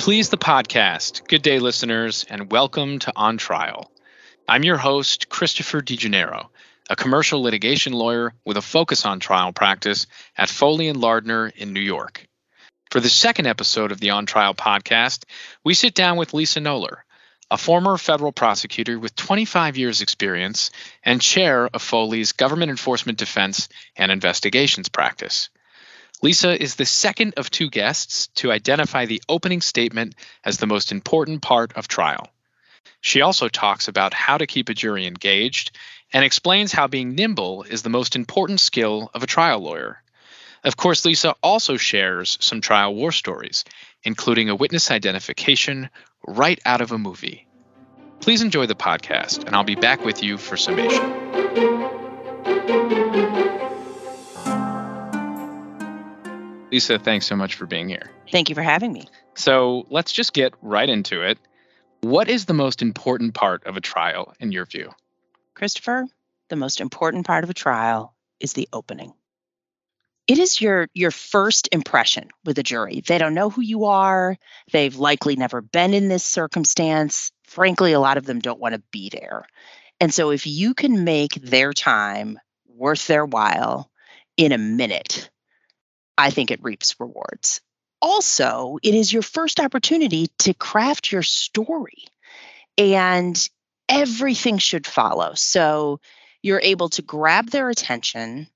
Please the podcast. Good day, listeners, and welcome to On Trial. I'm your host, Christopher DeGennaro, a commercial litigation lawyer with a focus on trial practice at Foley and Lardner in New York. For the second episode of the On Trial podcast, we sit down with Lisa Noller, a former federal prosecutor with 25 years' experience and chair of Foley's Government Enforcement Defense and Investigations practice. Lisa is the second of two guests to identify the opening statement as the most important part of trial. She also talks about how to keep a jury engaged and explains how being nimble is the most important skill of a trial lawyer. Of course, Lisa also shares some trial war stories, including a witness identification right out of a movie. Please enjoy the podcast, and I'll be back with you for summation. Lisa, thanks so much for being here. Thank you for having me. So let's just get right into it. What is the most important part of a trial in your view? Christopher, the most important part of a trial is the opening. It is your your first impression with a jury. They don't know who you are. They've likely never been in this circumstance. Frankly, a lot of them don't want to be there. And so if you can make their time worth their while in a minute, I think it reaps rewards. Also, it is your first opportunity to craft your story, and everything should follow. So you're able to grab their attention,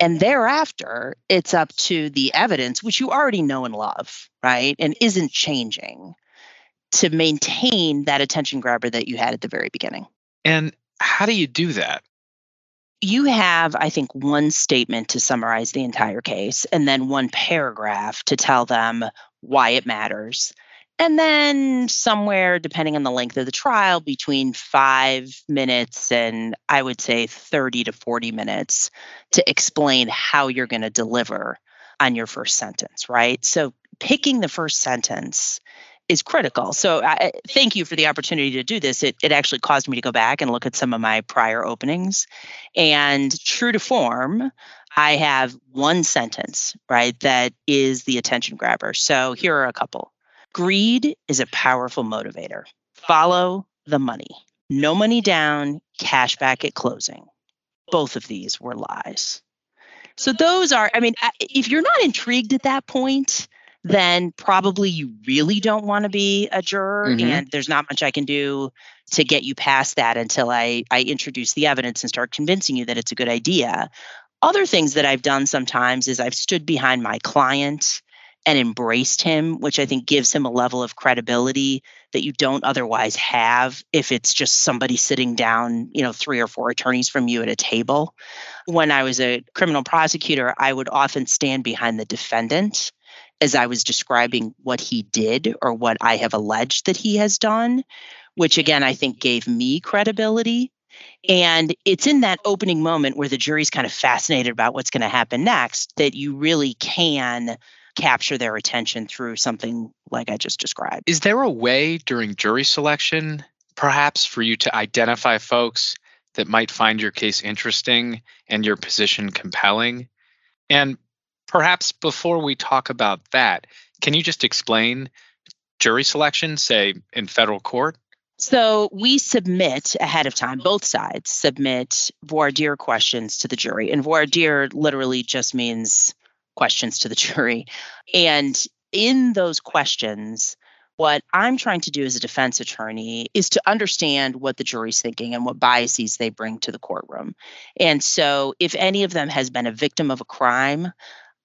and thereafter, it's up to the evidence, which you already know and love, right? And isn't changing to maintain that attention grabber that you had at the very beginning. And how do you do that? You have, I think, one statement to summarize the entire case, and then one paragraph to tell them why it matters. And then, somewhere, depending on the length of the trial, between five minutes and I would say 30 to 40 minutes to explain how you're going to deliver on your first sentence, right? So, picking the first sentence is critical. So I thank you for the opportunity to do this. It it actually caused me to go back and look at some of my prior openings. And true to form, I have one sentence, right, that is the attention grabber. So here are a couple. Greed is a powerful motivator. Follow the money. No money down, cash back at closing. Both of these were lies. So those are, I mean, if you're not intrigued at that point, then probably you really don't want to be a juror mm-hmm. and there's not much I can do to get you past that until I I introduce the evidence and start convincing you that it's a good idea. Other things that I've done sometimes is I've stood behind my client and embraced him, which I think gives him a level of credibility that you don't otherwise have if it's just somebody sitting down, you know, three or four attorneys from you at a table. When I was a criminal prosecutor, I would often stand behind the defendant as I was describing what he did or what I have alleged that he has done, which again, I think gave me credibility. And it's in that opening moment where the jury's kind of fascinated about what's going to happen next that you really can capture their attention through something like I just described. Is there a way during jury selection, perhaps, for you to identify folks that might find your case interesting and your position compelling? And perhaps before we talk about that, can you just explain jury selection, say in federal court? So we submit ahead of time, both sides submit voir dire questions to the jury. And voir dire literally just means questions to the jury. And in those questions, what I'm trying to do as a defense attorney is to understand what the jury's thinking and what biases they bring to the courtroom. And so, if any of them has been a victim of a crime,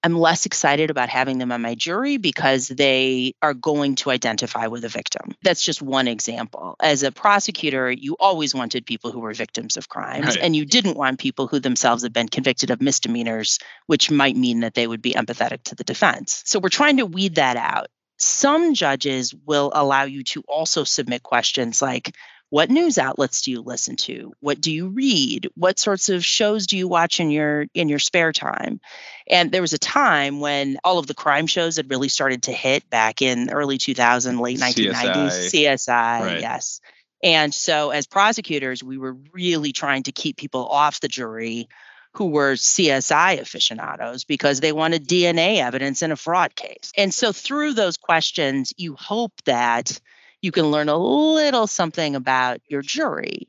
I'm less excited about having them on my jury because they are going to identify with a victim. That's just one example. As a prosecutor, you always wanted people who were victims of crimes, right. and you didn't want people who themselves had been convicted of misdemeanors, which might mean that they would be empathetic to the defense. So we're trying to weed that out. Some judges will allow you to also submit questions like, what news outlets do you listen to? What do you read? What sorts of shows do you watch in your in your spare time? And there was a time when all of the crime shows had really started to hit back in early 2000 late 1990s csi, CSI right. yes. And so as prosecutors we were really trying to keep people off the jury who were CSI aficionados because they wanted DNA evidence in a fraud case. And so through those questions, you hope that you can learn a little something about your jury,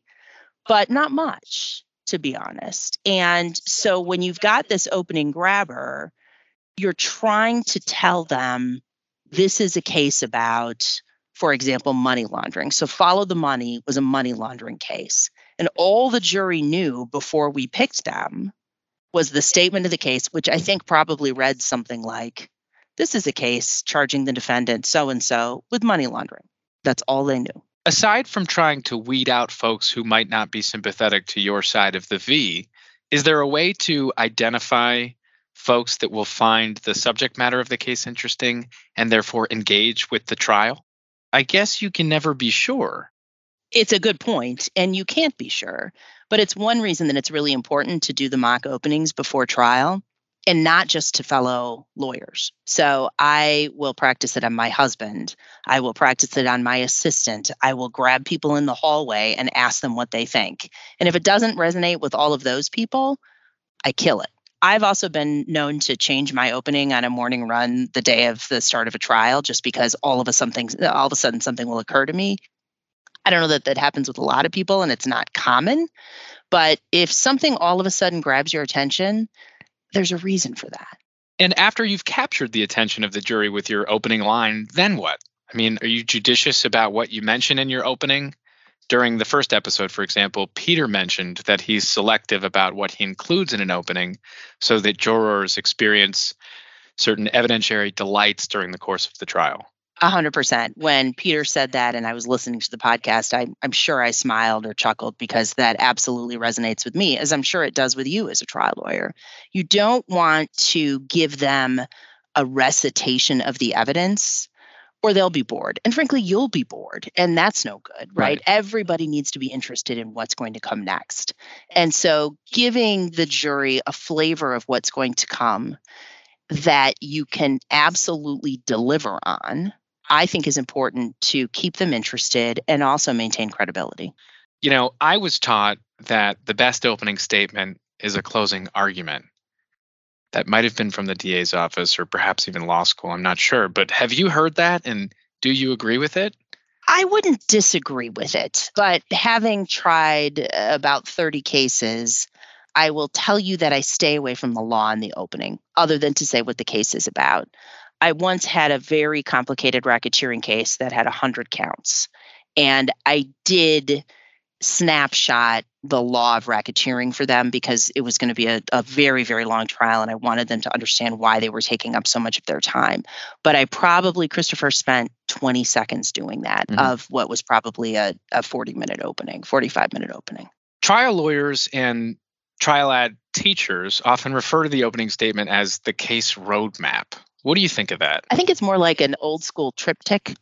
but not much, to be honest. And so when you've got this opening grabber, you're trying to tell them this is a case about, for example, money laundering. So follow the money was a money laundering case. And all the jury knew before we picked them was the statement of the case, which I think probably read something like this is a case charging the defendant so and so with money laundering. That's all they knew. Aside from trying to weed out folks who might not be sympathetic to your side of the V, is there a way to identify folks that will find the subject matter of the case interesting and therefore engage with the trial? I guess you can never be sure it's a good point, and you can't be sure. But it's one reason that it's really important to do the mock openings before trial and not just to fellow lawyers. So I will practice it on my husband. I will practice it on my assistant. I will grab people in the hallway and ask them what they think. And if it doesn't resonate with all of those people, I kill it. I've also been known to change my opening on a morning run the day of the start of a trial just because all of a something all of a sudden something will occur to me I don't know that that happens with a lot of people and it's not common. But if something all of a sudden grabs your attention, there's a reason for that. And after you've captured the attention of the jury with your opening line, then what? I mean, are you judicious about what you mention in your opening? During the first episode, for example, Peter mentioned that he's selective about what he includes in an opening so that jurors experience certain evidentiary delights during the course of the trial. A hundred percent. When Peter said that, and I was listening to the podcast, I, I'm sure I smiled or chuckled because that absolutely resonates with me, as I'm sure it does with you as a trial lawyer. You don't want to give them a recitation of the evidence or they'll be bored. And frankly, you'll be bored, and that's no good, right? right? Everybody needs to be interested in what's going to come next. And so, giving the jury a flavor of what's going to come that you can absolutely deliver on I think is important to keep them interested and also maintain credibility. You know, I was taught that the best opening statement is a closing argument. That might have been from the DA's office or perhaps even law school. I'm not sure. But have you heard that? And do you agree with it? I wouldn't disagree with it. But having tried uh, about 30 cases, I will tell you that I stay away from the law in the opening, other than to say what the case is about. I once had a very complicated racketeering case that had 100 counts. And I did snapshot the law of racketeering for them because it was going to be a, a, very, very long trial and I wanted them to understand why they were taking up so much of their time. But I probably, Christopher, spent 20 seconds doing that mm-hmm. of what was probably a, a 40 minute opening, 45 minute opening. Trial lawyers and trial ad teachers often refer to the opening statement as the case roadmap. What do you think of that? I think it's more like an old school TripTik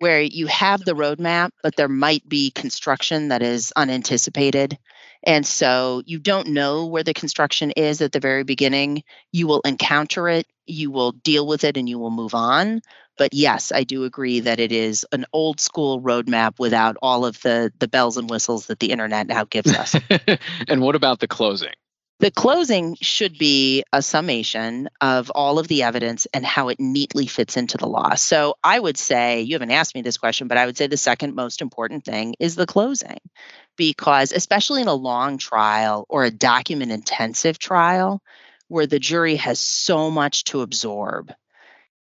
where you have the roadmap, but there might be construction that is unanticipated. And so you don't know where the construction is at the very beginning. You will encounter it, you will deal with it, and you will move on. But yes, I do agree that it is an old school roadmap without all of the the bells and whistles that the internet now gives us. and what about the closing? The closing should be a summation of all of the evidence and how it neatly fits into the law. So I would say, you haven't asked me this question, but I would say the second most important thing is the closing. Because, especially in a long trial or a document intensive trial where the jury has so much to absorb,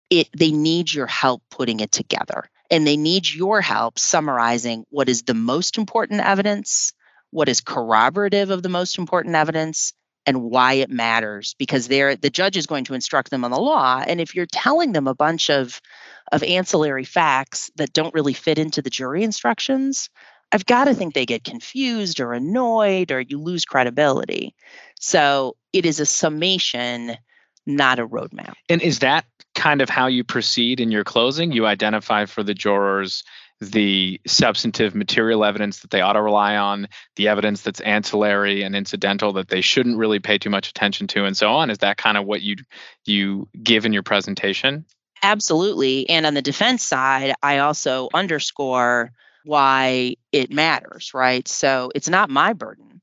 it, they need your help putting it together. And they need your help summarizing what is the most important evidence, what is corroborative of the most important evidence, and why it matters because they're the judge is going to instruct them on the law and if you're telling them a bunch of of ancillary facts that don't really fit into the jury instructions i've got to think they get confused or annoyed or you lose credibility. So it is a summation not a roadmap. And is that kind of how you proceed in your closing? You identify for the jurors the substantive material evidence that they ought to rely on, the evidence that's ancillary and incidental that they shouldn't really pay too much attention to, and so on. Is that kind of what you you give in your presentation? Absolutely. And on the defense side, I also underscore why it matters, right? So it's not my burden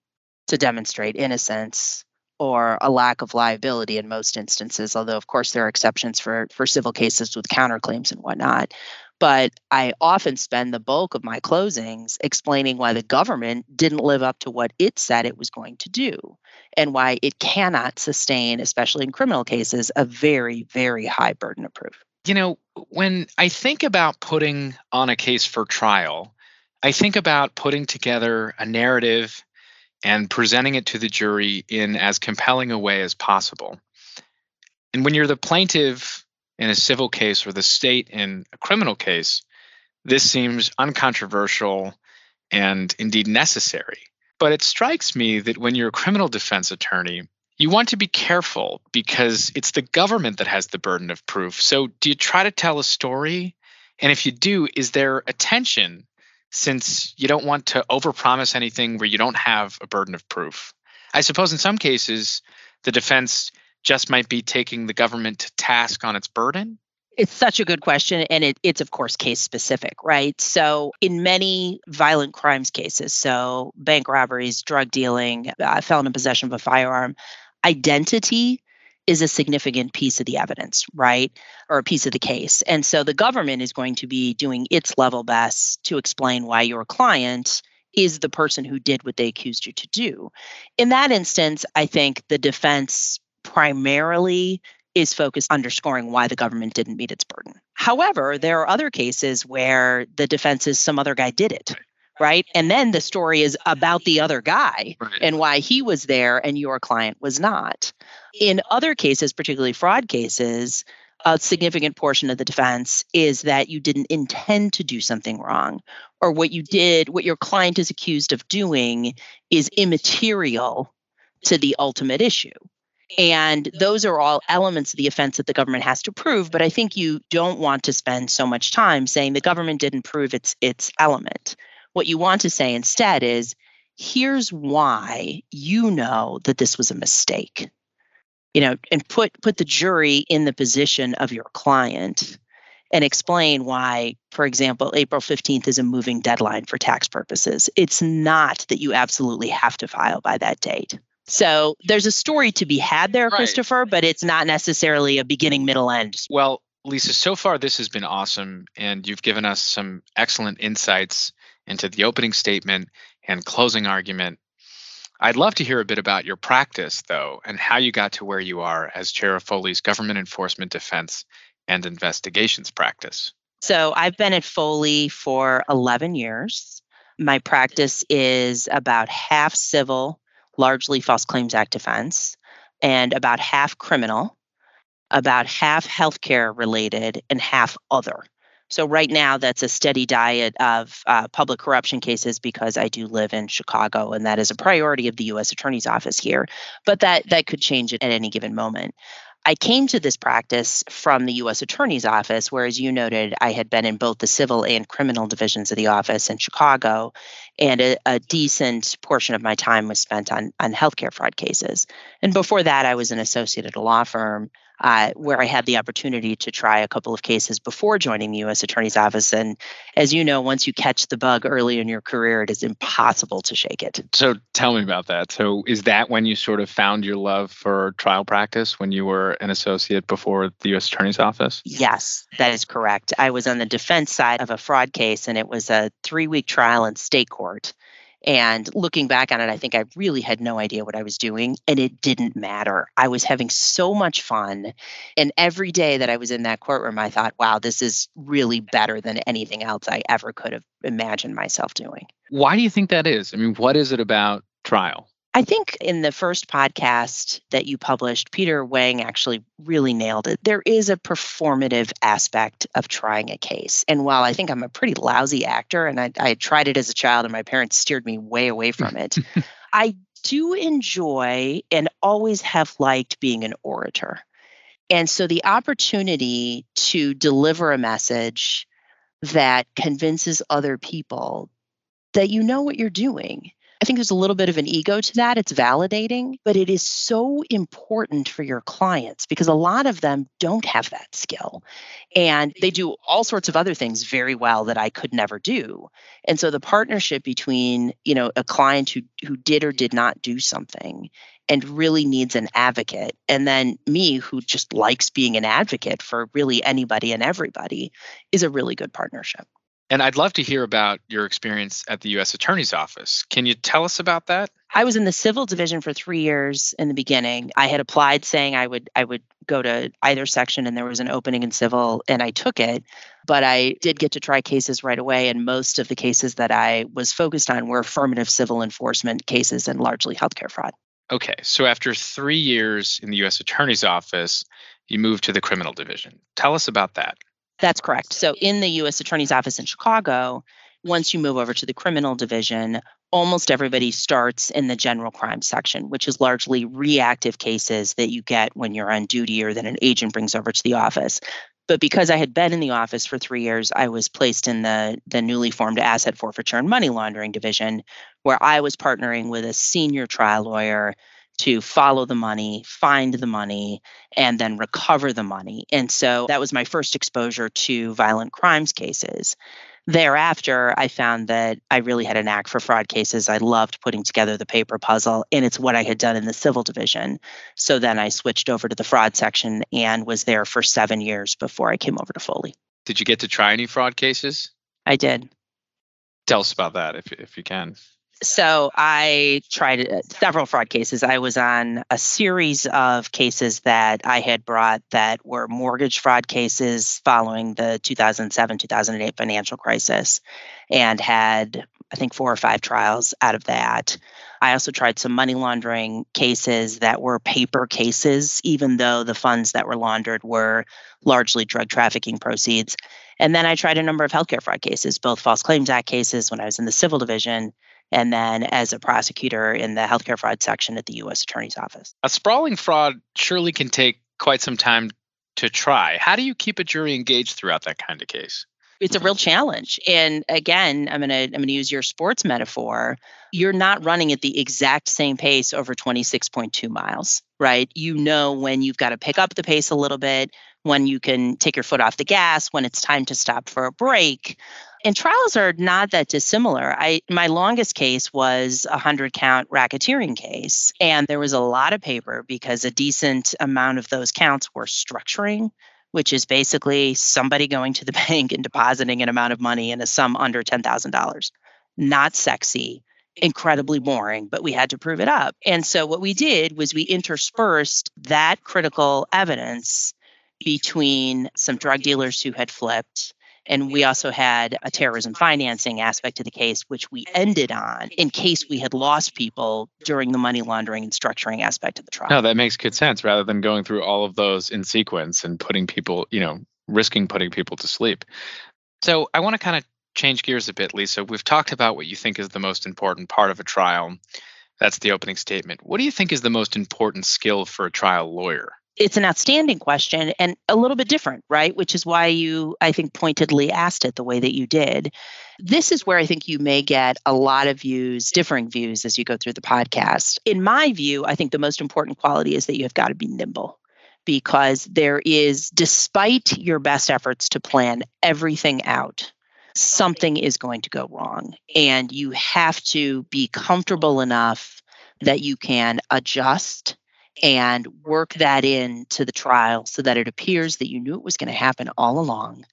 to demonstrate innocence or a lack of liability in most instances, although, of course, there are exceptions for, for civil cases with counterclaims and whatnot. But I often spend the bulk of my closings explaining why the government didn't live up to what it said it was going to do and why it cannot sustain, especially in criminal cases, a very, very high burden of proof. You know, when I think about putting on a case for trial, I think about putting together a narrative and presenting it to the jury in as compelling a way as possible. And when you're the plaintiff in a civil case or the state in a criminal case, this seems uncontroversial and indeed necessary. But it strikes me that when you're a criminal defense attorney, you want to be careful because it's the government that has the burden of proof. So, do you try to tell a story? And if you do, is there a tension since you don't want to overpromise anything where you don't have a burden of proof. I suppose in some cases, the defense just might be taking the government to task on its burden. It's such a good question. And it, it's, of course, case specific, right? So, in many violent crimes cases, so bank robberies, drug dealing, uh, felon in possession of a firearm, identity is a significant piece of the evidence, right? Or a piece of the case. And so the government is going to be doing its level best to explain why your client is the person who did what they accused you to do. In that instance, I think the defense primarily is focused underscoring why the government didn't meet its burden. However, there are other cases where the defense is some other guy did it right? And then the story is about the other guy right. and why he was there and your client was not. In other cases, particularly fraud cases, a significant portion of the defense is that you didn't intend to do something wrong or what you did what your client is accused of doing is immaterial to the ultimate issue and those are all elements of the offense that the government has to prove but i think you don't want to spend so much time saying the government didn't prove its its element what you want to say instead is here's why you know that this was a mistake. You know, and put put the jury in the position of your client and explain why, for example, April 15th is a moving deadline for tax purposes. It's not that you absolutely have to file by that date. So there's a story to be had there, right. Christopher, but it's not necessarily a beginning, middle, end. Well, Lisa, so far this has been awesome, and you've given us some excellent insights into the opening statement and closing argument. I'd love to hear a bit about your practice, though, and how you got to where you are as chair of Foley's Government Enforcement Defense and Investigations practice. So, I've been at Foley for 11 years. My practice is about half civil, largely False Claims Act defense, and about half criminal, about half healthcare related, and half other. So right now, that's a steady diet of uh, public corruption cases because I do live in Chicago, and that is a priority of the U.S. Attorney's Office here. But that that could change at any given moment. I came to this practice from the U.S. Attorney's Office, where, as you noted, I had been in both the civil and criminal divisions of the office in Chicago, and a, a, decent portion of my time was spent on on healthcare fraud cases. And before that, I was an associate at a law firm uh, where I had the opportunity to try a couple of cases before joining the U.S. Attorney's Office. And as you know, once you catch the bug early in your career, it is impossible to shake it. So tell me about that. So is that when you sort of found your love for trial practice when you were an associate before the U.S. Attorney's Office? Yes, that is correct. I was on the defense side of a fraud case, and it was a three week trial in state court. And looking back on it, I think I really had no idea what I was doing, and it didn't matter. I was having so much fun. And every day that I was in that courtroom, I thought, wow, this is really better than anything else I ever could have imagined myself doing. Why do you think that is? I mean, what is it about trial? I think in the first podcast that you published, Peter Wang actually really nailed it. There is a performative aspect of trying a case. And while I think I'm a pretty lousy actor and I, I tried it as a child and my parents steered me way away from it, I do enjoy and always have liked being an orator. And so the opportunity to deliver a message that convinces other people that you know what you're doing I think there's a little bit of an ego to that. It's validating, but it is so important for your clients because a lot of them don't have that skill. And they do all sorts of other things very well that I could never do. And so the partnership between, you know, a client who who did or did not do something and really needs an advocate. And then me, who just likes being an advocate for really anybody and everybody, is a really good partnership. And I'd love to hear about your experience at the U.S. Attorney's Office. Can you tell us about that? I was in the civil division for three years in the beginning. I had applied saying I would I would go to either section, and there was an opening in civil, and I took it. But I did get to try cases right away, and most of the cases that I was focused on were affirmative civil enforcement cases and largely healthcare fraud. Okay, so after three years in the U.S. Attorney's Office, you moved to the criminal division. Tell us about that. That's correct. So, in the U.S. Attorney's Office in Chicago, once you move over to the criminal division, almost everybody starts in the general crime section, which is largely reactive cases that you get when you're on duty or that an agent brings over to the office. But because I had been in the office for three years, I was placed in the, the newly formed asset forfeiture and money laundering division, where I was partnering with a senior trial lawyer to follow the money, find the money, and then recover the money. And so that was my first exposure to violent crimes cases. Thereafter, I found that I really had a knack for fraud cases. I loved putting together the paper puzzle, and it's what I had done in the civil division. So then I switched over to the fraud section and was there for seven years before I came over to Foley. Did you get to try any fraud cases? I did. Tell us about that if, if you can. So I tried uh, several fraud cases. I was on a series of cases that I had brought that were mortgage fraud cases following the 2007 2008 financial crisis and had, I think, four or five trials out of that. I also tried some money laundering cases that were paper cases, even though the funds that were laundered were largely drug trafficking proceeds. And then I tried a number of healthcare fraud cases, both False Claims Act cases when I was in the civil division and then as a prosecutor in the healthcare fraud section at the U.S. Attorney's Office. A sprawling fraud surely can take quite some time to try. How do you keep a jury engaged throughout that kind of case? It's a real challenge. And again, I'm going to I'm going to use your sports metaphor. You're not running at the exact same pace over 26.2 miles, right? You know when you've got to pick up the pace a little bit, when you can take your foot off the gas, when it's time to stop for a break. And trials are not that dissimilar. I my longest case was a 100 count racketeering case and there was a lot of paper because a decent amount of those counts were structuring which is basically somebody going to the bank and depositing an amount of money in a sum under $10,000. Not sexy, incredibly boring, but we had to prove it up. And so what we did was we interspersed that critical evidence between some drug dealers who had flipped and we also had a terrorism financing aspect to the case, which we ended on in case we had lost people during the money laundering and structuring aspect of the trial. No, that makes good sense rather than going through all of those in sequence and putting people, you know, risking putting people to sleep. So I want to kind of change gears a bit, Lisa. We've talked about what you think is the most important part of a trial. That's the opening statement. What do you think is the most important skill for a trial lawyer? It's an outstanding question and a little bit different, right? Which is why you, I think, pointedly asked it the way that you did. This is where I think you may get a lot of views, differing views as you go through the podcast. In my view, I think the most important quality is that you have got to be nimble because there is, despite your best efforts to plan everything out, something is going to go wrong. And you have to be comfortable enough that you can adjust and work that into the trial so that it appears that you knew it was going to happen all along.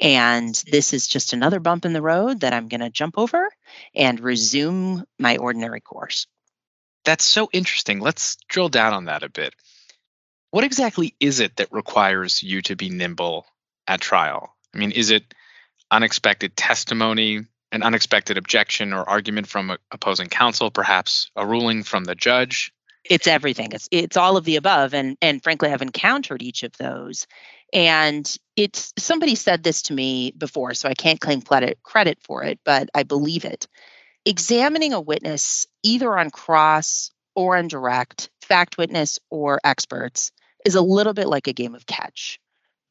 And this is just another bump in the road that I'm going to jump over and resume my ordinary course. That's so interesting. Let's drill down on that a bit. What exactly is it that requires you to be nimble at trial? I mean, is it unexpected testimony, an unexpected objection or argument from opposing counsel, perhaps a ruling from the judge? It's everything. It's it's all of the above and and frankly i've encountered each of those. And it's somebody said this to me before so i can't claim credit credit for it but i believe it. Examining a witness either on cross or on direct fact witness or experts is a little bit like a game of catch.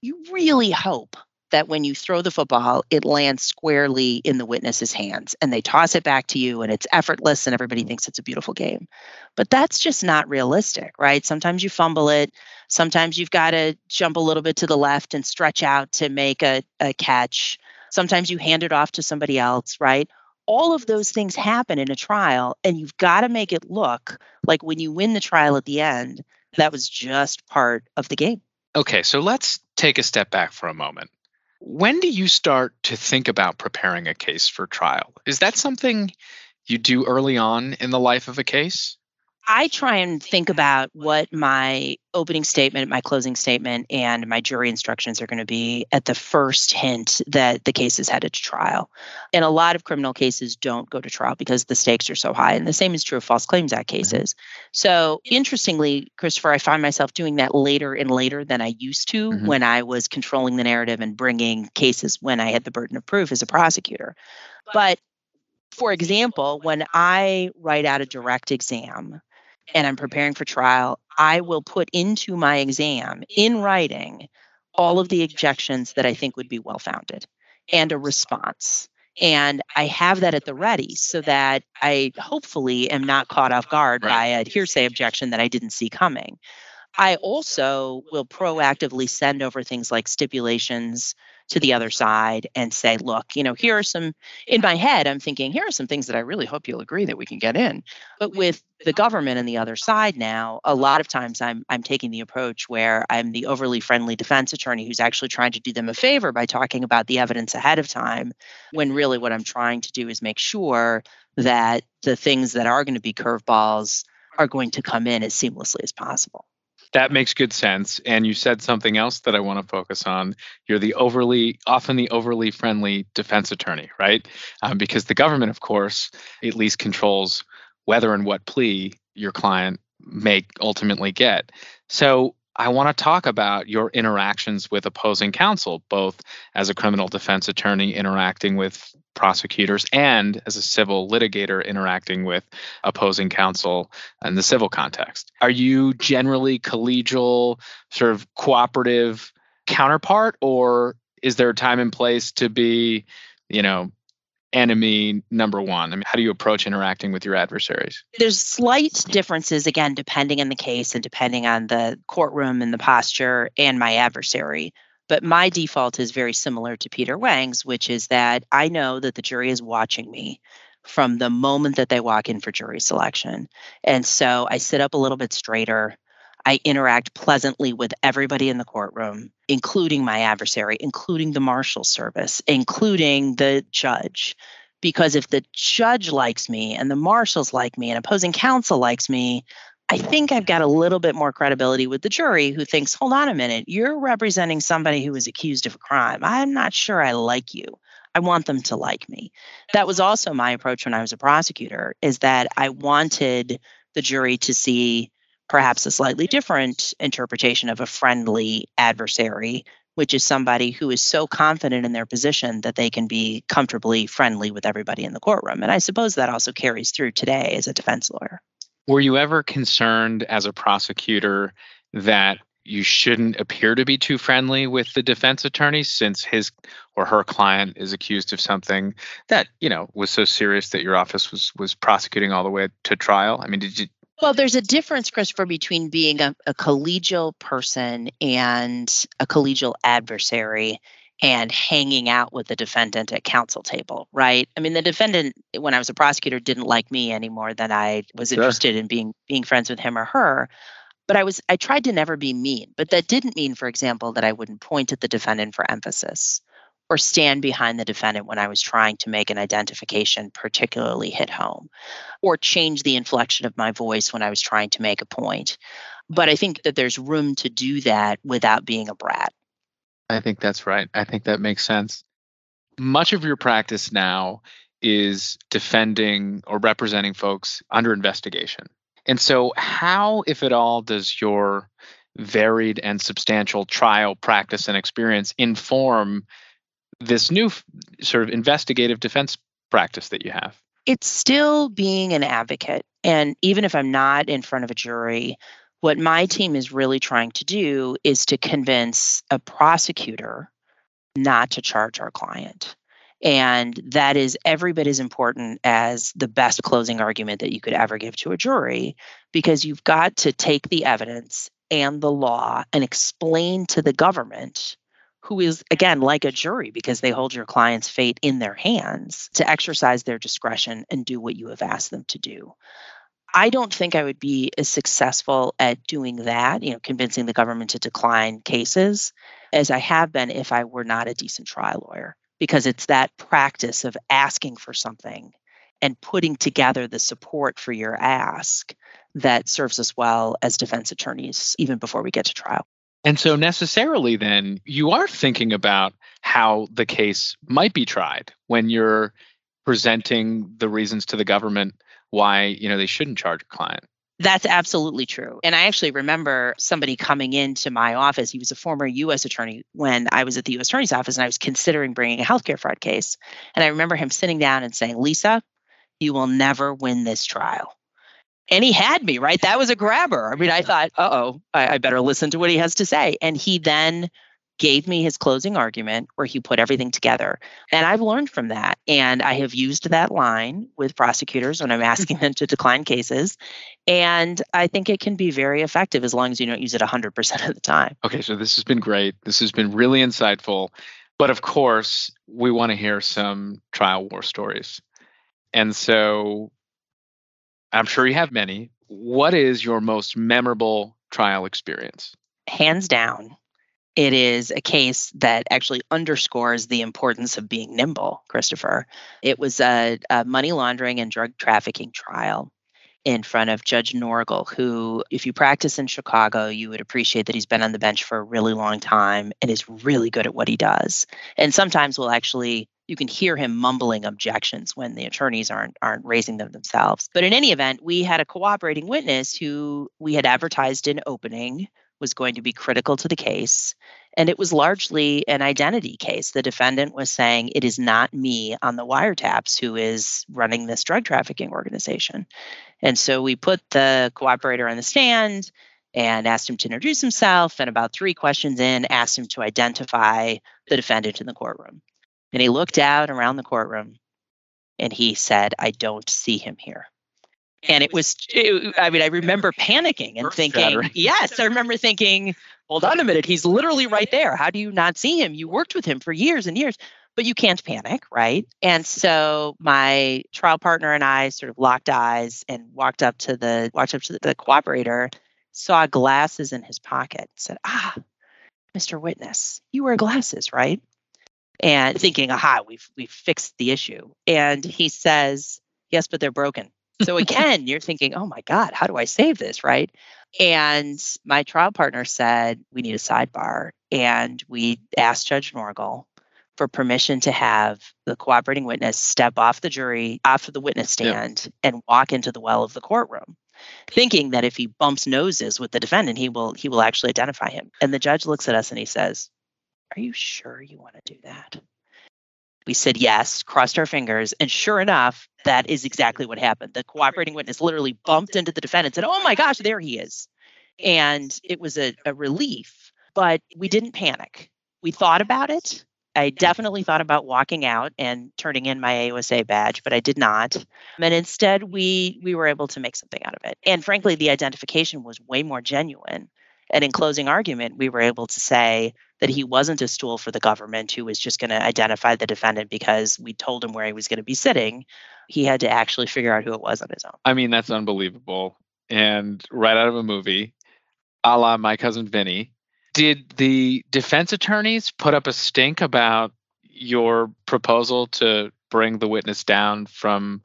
You really hope that when you throw the football, it lands squarely in the witness's hands and they toss it back to you and it's effortless and everybody thinks it's a beautiful game. But that's just not realistic, right? Sometimes you fumble it. Sometimes you've got to jump a little bit to the left and stretch out to make a, a catch. Sometimes you hand it off to somebody else, right? all of those things happen in a trial, and you've got to make it look like when you win the trial at the end, that was just part of the game. Okay, so let's take a step back for a moment. When do you start to think about preparing a case for trial? Is that something you do early on in the life of a case? I try and think about what my opening statement, my closing statement, and my jury instructions are going to be at the first hint that the case is headed to trial. And a lot of criminal cases don't go to trial because the stakes are so high. And the same is true of False Claims Act mm-hmm. cases. So, interestingly, Christopher, I find myself doing that later and later than I used to mm-hmm. when I was controlling the narrative and bringing cases when I had the burden of proof as a prosecutor. But for example, when I write out a direct exam, and I'm preparing for trial, I will put into my exam in writing all of the objections that I think would be well founded and a response. And I have that at the ready so that I hopefully am not caught off guard right. by a hearsay objection that I didn't see coming. I also will proactively send over things like stipulations to the other side and say, look, you know, here are some, in my head, I'm thinking, here are some things that I really hope you'll agree that we can get in. But with the government and the other side now, a lot of times I'm I'm taking the approach where I'm the overly friendly defense attorney who's actually trying to do them a favor by talking about the evidence ahead of time, when really what I'm trying to do is make sure that the things that are going to be curveballs are going to come in as seamlessly as possible. That makes good sense. And you said something else that I want to focus on. You're the overly, often the overly friendly defense attorney, right? Um, because the government, of course, at least controls whether and what plea your client may ultimately get. So I want to talk about your interactions with opposing counsel, both as a criminal defense attorney interacting with prosecutors and as a civil litigator interacting with opposing counsel in the civil context. Are you generally collegial, sort of cooperative counterpart, or is there a time and place to be, you know, enemy number one? I mean, how do you approach interacting with your adversaries? There's slight differences, again, depending on the case and depending on the courtroom and the posture and my adversary. But my default is very similar to Peter Wang's, which is that I know that the jury is watching me from the moment that they walk in for jury selection. And so I sit up a little bit straighter. I interact pleasantly with everybody in the courtroom, including my adversary, including the marshal service, including the judge. Because if the judge likes me and the marshals like me and opposing counsel likes me, I think I've got a little bit more credibility with the jury who thinks, hold on a minute, you're representing somebody who was accused of a crime. I'm not sure I like you. I want them to like me. That was also my approach when I was a prosecutor, is that I wanted the jury to see perhaps a slightly different interpretation of a friendly adversary, which is somebody who is so confident in their position that they can be comfortably friendly with everybody in the courtroom. And I suppose that also carries through today as a defense lawyer. Were you ever concerned as a prosecutor that you shouldn't appear to be too friendly with the defense attorney since his or her client is accused of something that you know was so serious that your office was was prosecuting all the way to trial i mean did you well there's a difference christopher between being a, a collegial person and a collegial adversary and hanging out with the defendant at counsel table, right? I mean, the defendant, when I was a prosecutor, didn't like me any more than I was sure. interested in being being friends with him or her. But I was I tried to never be mean. But that didn't mean, for example, that I wouldn't point at the defendant for emphasis or stand behind the defendant when I was trying to make an identification particularly hit home, or change the inflection of my voice when I was trying to make a point. But I think that there's room to do that without being a brat. I think that's right. I think that makes sense. Much of your practice now is defending or representing folks under investigation. And so, how, if at all, does your varied and substantial trial practice and experience inform this new sort of investigative defense practice that you have? It's still being an advocate. And even if I'm not in front of a jury, what my team is really trying to do is to convince a prosecutor not to charge our client. And that is every bit as important as the best closing argument that you could ever give to a jury, because you've got to take the evidence and the law and explain to the government who is, again, like a jury because they hold your client's fate in their hands to exercise their discretion and do what you have asked them to do. I don't think I would be as successful at doing that, you know, convincing the government to decline cases as I have been if I were not a decent trial lawyer, because it's that practice of asking for something and putting together the support for your ask that serves us well as defense attorneys, even before we get to trial. And so, necessarily, then you are thinking about how the case might be tried when you're presenting the reasons to the government why you know they shouldn't charge a client. That's absolutely true. And I actually remember somebody coming into my office. He was a former U.S. attorney when I was at the U.S. Attorney's Office, and I was considering bringing a healthcare fraud case. And I remember him sitting down and saying, "Lisa, you will never win this trial." And he had me right? That was a grabber. I mean i thought uh-oh I, I, better listen to what he has to say. And he then gave me his closing argument where he put everything together. And i've learned from that. And i have used that line with prosecutors when i'm mm-hmm. asking them to decline cases. And i think it can be very effective as long as you don't use it 100% of the time. Okay so this has been great. This has been really insightful. But of course we want to hear some trial war stories. And so I'm sure you have many. What is your most memorable trial experience? Hands down, it is a case that actually underscores the importance of being nimble, Christopher. It was a, a, money laundering and drug trafficking trial in front of Judge Norgle, who, if you practice in Chicago, you would appreciate that he's been on the bench for a really long time and is really good at what he does. And sometimes will actually you can hear him mumbling objections when the attorneys aren't aren't raising them themselves. But in any event, we had a cooperating witness who we had advertised in opening was going to be critical to the case. And it was largely an identity case. The defendant was saying, It is not me on the wiretaps who is running this drug trafficking organization. And so we put the cooperator on the stand and asked him to introduce himself. And about three questions in, asked him to identify the defendant in the courtroom. And he looked out around the courtroom and he said, I don't see him here. And it was, it, I mean, I remember panicking and thinking, yes, I remember thinking, hold on a minute, he's literally right there. How do you not see him? You worked with him for years and years, but you can't panic, right? And so my trial partner and I sort of locked eyes and walked up to the walked up to the, the cooperator, saw glasses in his pocket, said, ah, Mr. Witness, you wear glasses, right? And thinking, aha, we've we've fixed the issue. And he says, Yes, but they're broken. So again, you're thinking, oh my God, how do I save this? Right. And my trial partner said, we need a sidebar. And we asked Judge Norgle for permission to have the cooperating witness step off the jury, off of the witness stand, yep. and walk into the well of the courtroom, thinking that if he bumps noses with the defendant, he will he will actually identify him. And the judge looks at us and he says, are you sure you want to do that? We said yes, crossed our fingers, and sure enough, that is exactly what happened. The cooperating witness literally bumped into the defendant and said, Oh my gosh, there he is. And it was a, a relief, but we didn't panic. We thought about it. I definitely thought about walking out and turning in my AUSA badge, but I did not. And instead, we we were able to make something out of it. And frankly, the identification was way more genuine. And in closing argument, we were able to say that he wasn't a stool for the government who was just going to identify the defendant because we told him where he was going to be sitting. He had to actually figure out who it was on his own. I mean, that's unbelievable. And right out of a movie, a la My Cousin Vinny. Did the defense attorneys put up a stink about your proposal to bring the witness down from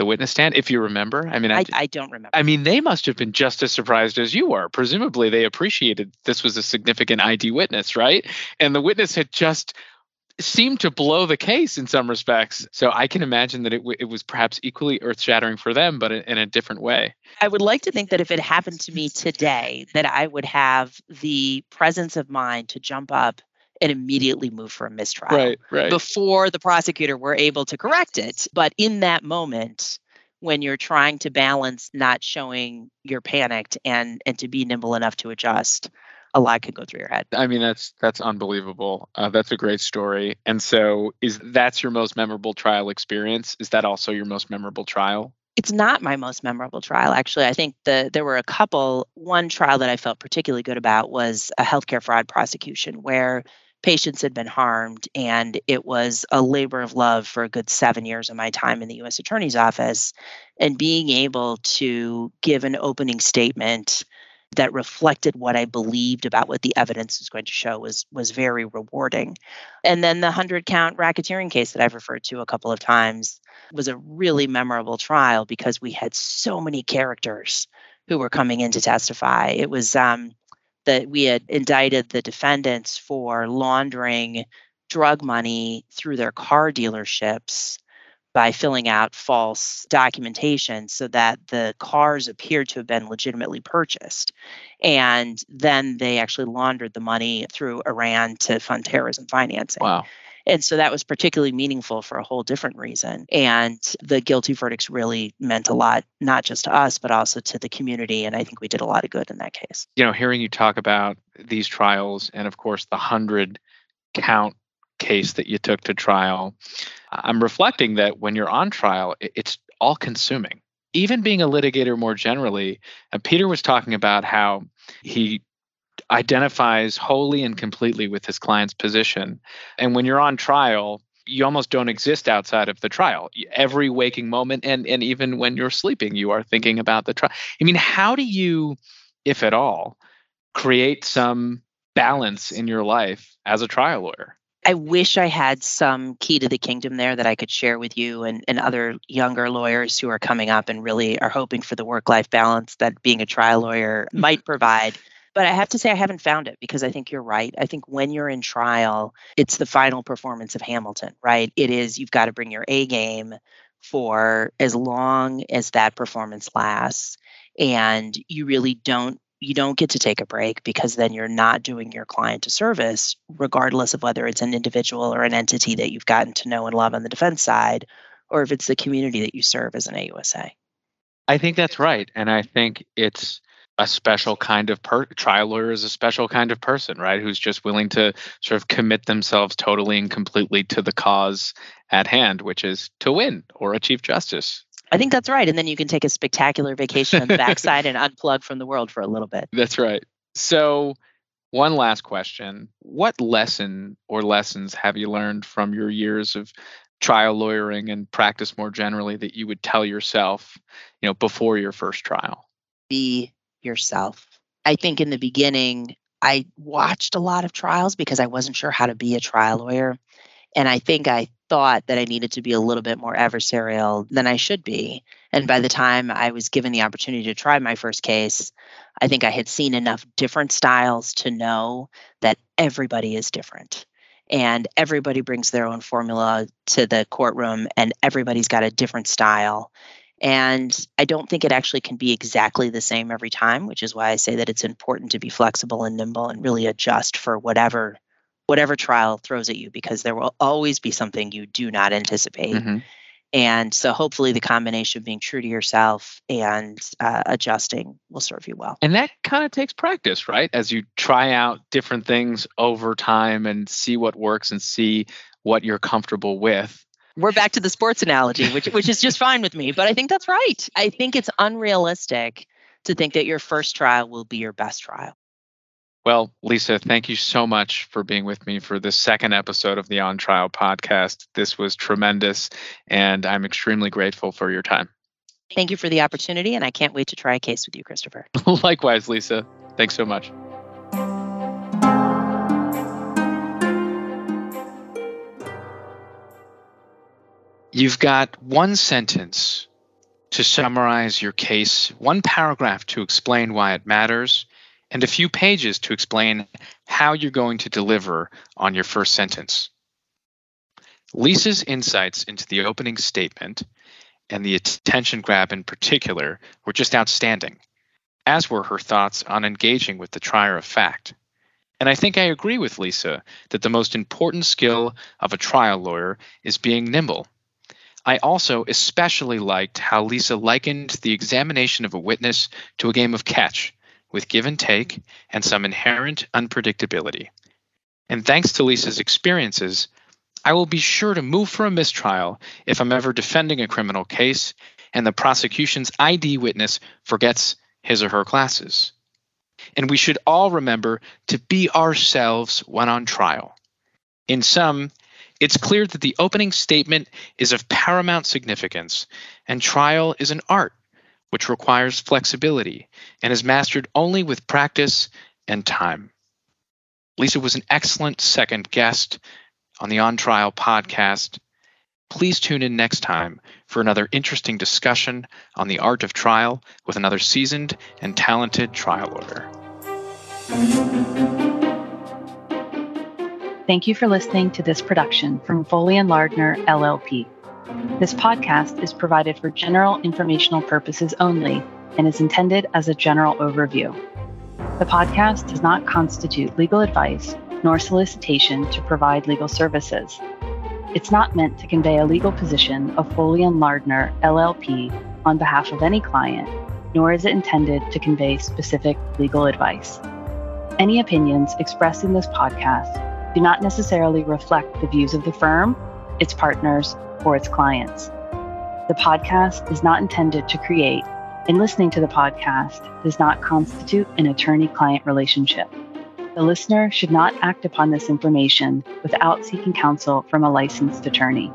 the witness stand, if you remember. I mean, I, I, I, don't remember. I mean, they must have been just as surprised as you were. Presumably, they appreciated this was a significant ID witness, right? And the witness had just seemed to blow the case in some respects. So I can imagine that it, w- it was perhaps equally earth shattering for them, but in, in a different way. I would like to think that if it happened to me today, that I would have the presence of mind to jump up and immediately move for a mistrial right, right. before the prosecutor were able to correct it. But in that moment, when you're trying to balance not showing you're panicked and and to be nimble enough to adjust, a lot could go through your head. I mean, that's that's unbelievable. Uh, that's a great story. And so, is that's your most memorable trial experience? Is that also your most memorable trial? It's not my most memorable trial, actually. I think the there were a couple. One trial that I felt particularly good about was a healthcare fraud prosecution, where patients had been harmed. And it was a labor of love for a good seven years of my time in the US Attorney's Office. And being able to give an opening statement that reflected what I believed about what the evidence was going to show was was very rewarding. And then the 100 count racketeering case that I've referred to a couple of times was a really memorable trial because we had so many characters who were coming in to testify. It was um, that we had indicted the defendants for laundering drug money through their car dealerships by filling out false documentation so that the cars appeared to have been legitimately purchased. And then they actually laundered the money through Iran to fund terrorism financing. Wow. And so that was particularly meaningful for a whole different reason. And the guilty verdicts really meant a lot, not just to us, but also to the community. And I think we did a lot of good in that case. You know, hearing you talk about these trials and, of course, the 100 count case that you took to trial, I'm reflecting that when you're on trial, it's all consuming. Even being a litigator more generally, uh, Peter was talking about how he identifies wholly and completely with his client's position. And when you're on trial, you almost don't exist outside of the trial. Every waking moment, and, and even when you're sleeping, you are thinking about the trial. I mean, how do you, if at all, create some balance in your life as a trial lawyer? I wish I had some key to the kingdom there that I could share with you and, and other younger lawyers who are coming up and really are hoping for the work life balance that being a trial lawyer mm-hmm. might provide. But I have to say, I haven't found it because I think you're right. I think when you're in trial, it's the final performance of Hamilton, right? It is, you've got to bring your A game for as long as that performance lasts. And you really don't you don't get to take a break because then you're not doing your client a service, regardless of whether it's an individual or an entity that you've gotten to know and love on the defense side, or if it's the community that you serve as an AUSA. I think that's right. And I think it's a special kind of per- trial lawyer is a special kind of person, right? Who's just willing to sort of commit themselves totally and completely to the cause at hand, which is to win or achieve justice. I think that's right. And then you can take a spectacular vacation on the backside and unplug from the world for a little bit. That's right. So, one last question. What lesson or lessons have you learned from your years of trial lawyering and practice more generally that you would tell yourself, you know, before your first trial? Be yourself. I think in the beginning, I watched a lot of trials because I wasn't sure how to be a trial lawyer. And I think I thought that I needed to be a little bit more adversarial than I should be. And by the time I was given the opportunity to try my first case, I think I had seen enough different styles to know that everybody is different. And everybody brings their own formula to the courtroom, and everybody's got a different style. And I don't think it actually can be exactly the same every time, which is why I say that it's important to be flexible and nimble and really adjust for whatever whatever trial throws at you because there will always be something you do not anticipate. Mm-hmm. And so hopefully the combination of being true to yourself and uh, adjusting will serve you well. And that kind of takes practice, right? As you try out different things over time and see what works and see what you're comfortable with. We're back to the sports analogy, which which is just fine with me, but I think that's right. I think it's unrealistic to think that your first trial will be your best trial. Well, Lisa, thank you so much for being with me for this second episode of the On Trial podcast. This was tremendous, and I'm extremely grateful for your time. Thank you for the opportunity, and I can't wait to try a case with you, Christopher. Likewise, Lisa. Thanks so much. You've got one sentence to summarize your case, one paragraph to explain why it matters, and a few pages to explain how you're going to deliver on your first sentence. Lisa's insights into the opening statement and the attention grab in particular were just outstanding, as were her thoughts on engaging with the trier of fact. And I think I agree with Lisa that the most important skill of a trial lawyer is being nimble. I also especially liked how Lisa likened the examination of a witness to a game of catch with give and take and some inherent unpredictability. And thanks to Lisa's experiences, I will be sure to move for a mistrial if I'm ever defending a criminal case and the prosecution's ID witness forgets his or her classes. And we should all remember to be ourselves when on trial. In sum, it's clear that the opening statement is of paramount significance, and trial is an art which requires flexibility and is mastered only with practice and time. Lisa was an excellent second guest on the On Trial podcast. Please tune in next time for another interesting discussion on the art of trial with another seasoned and talented trial lawyer. Thank you for listening to this production from Foley and Lardner LLP. This podcast is provided for general informational purposes only and is intended as a general overview. The podcast does not constitute legal advice nor solicitation to provide legal services. It's not meant to convey a legal position of Foley and Lardner LLP on behalf of any client, nor is it intended to convey specific legal advice. Any opinions expressed in this podcast do not necessarily reflect the views of the firm, its partners, or its clients. The podcast is not intended to create, and listening to the podcast does not constitute an attorney client relationship. The listener should not act upon this information without seeking counsel from a licensed attorney.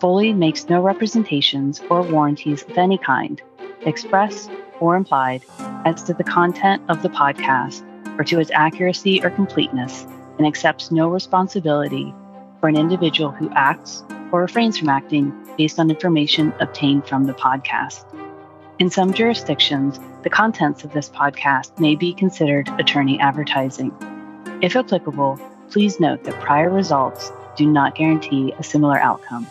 Foley makes no representations or warranties of any kind, express or implied, as to the content of the podcast or to its accuracy or completeness and accepts no responsibility for an individual who acts or refrains from acting based on information obtained from the podcast. In some jurisdictions, the contents of this podcast may be considered attorney advertising. If applicable, please note that prior results do not guarantee a similar outcome.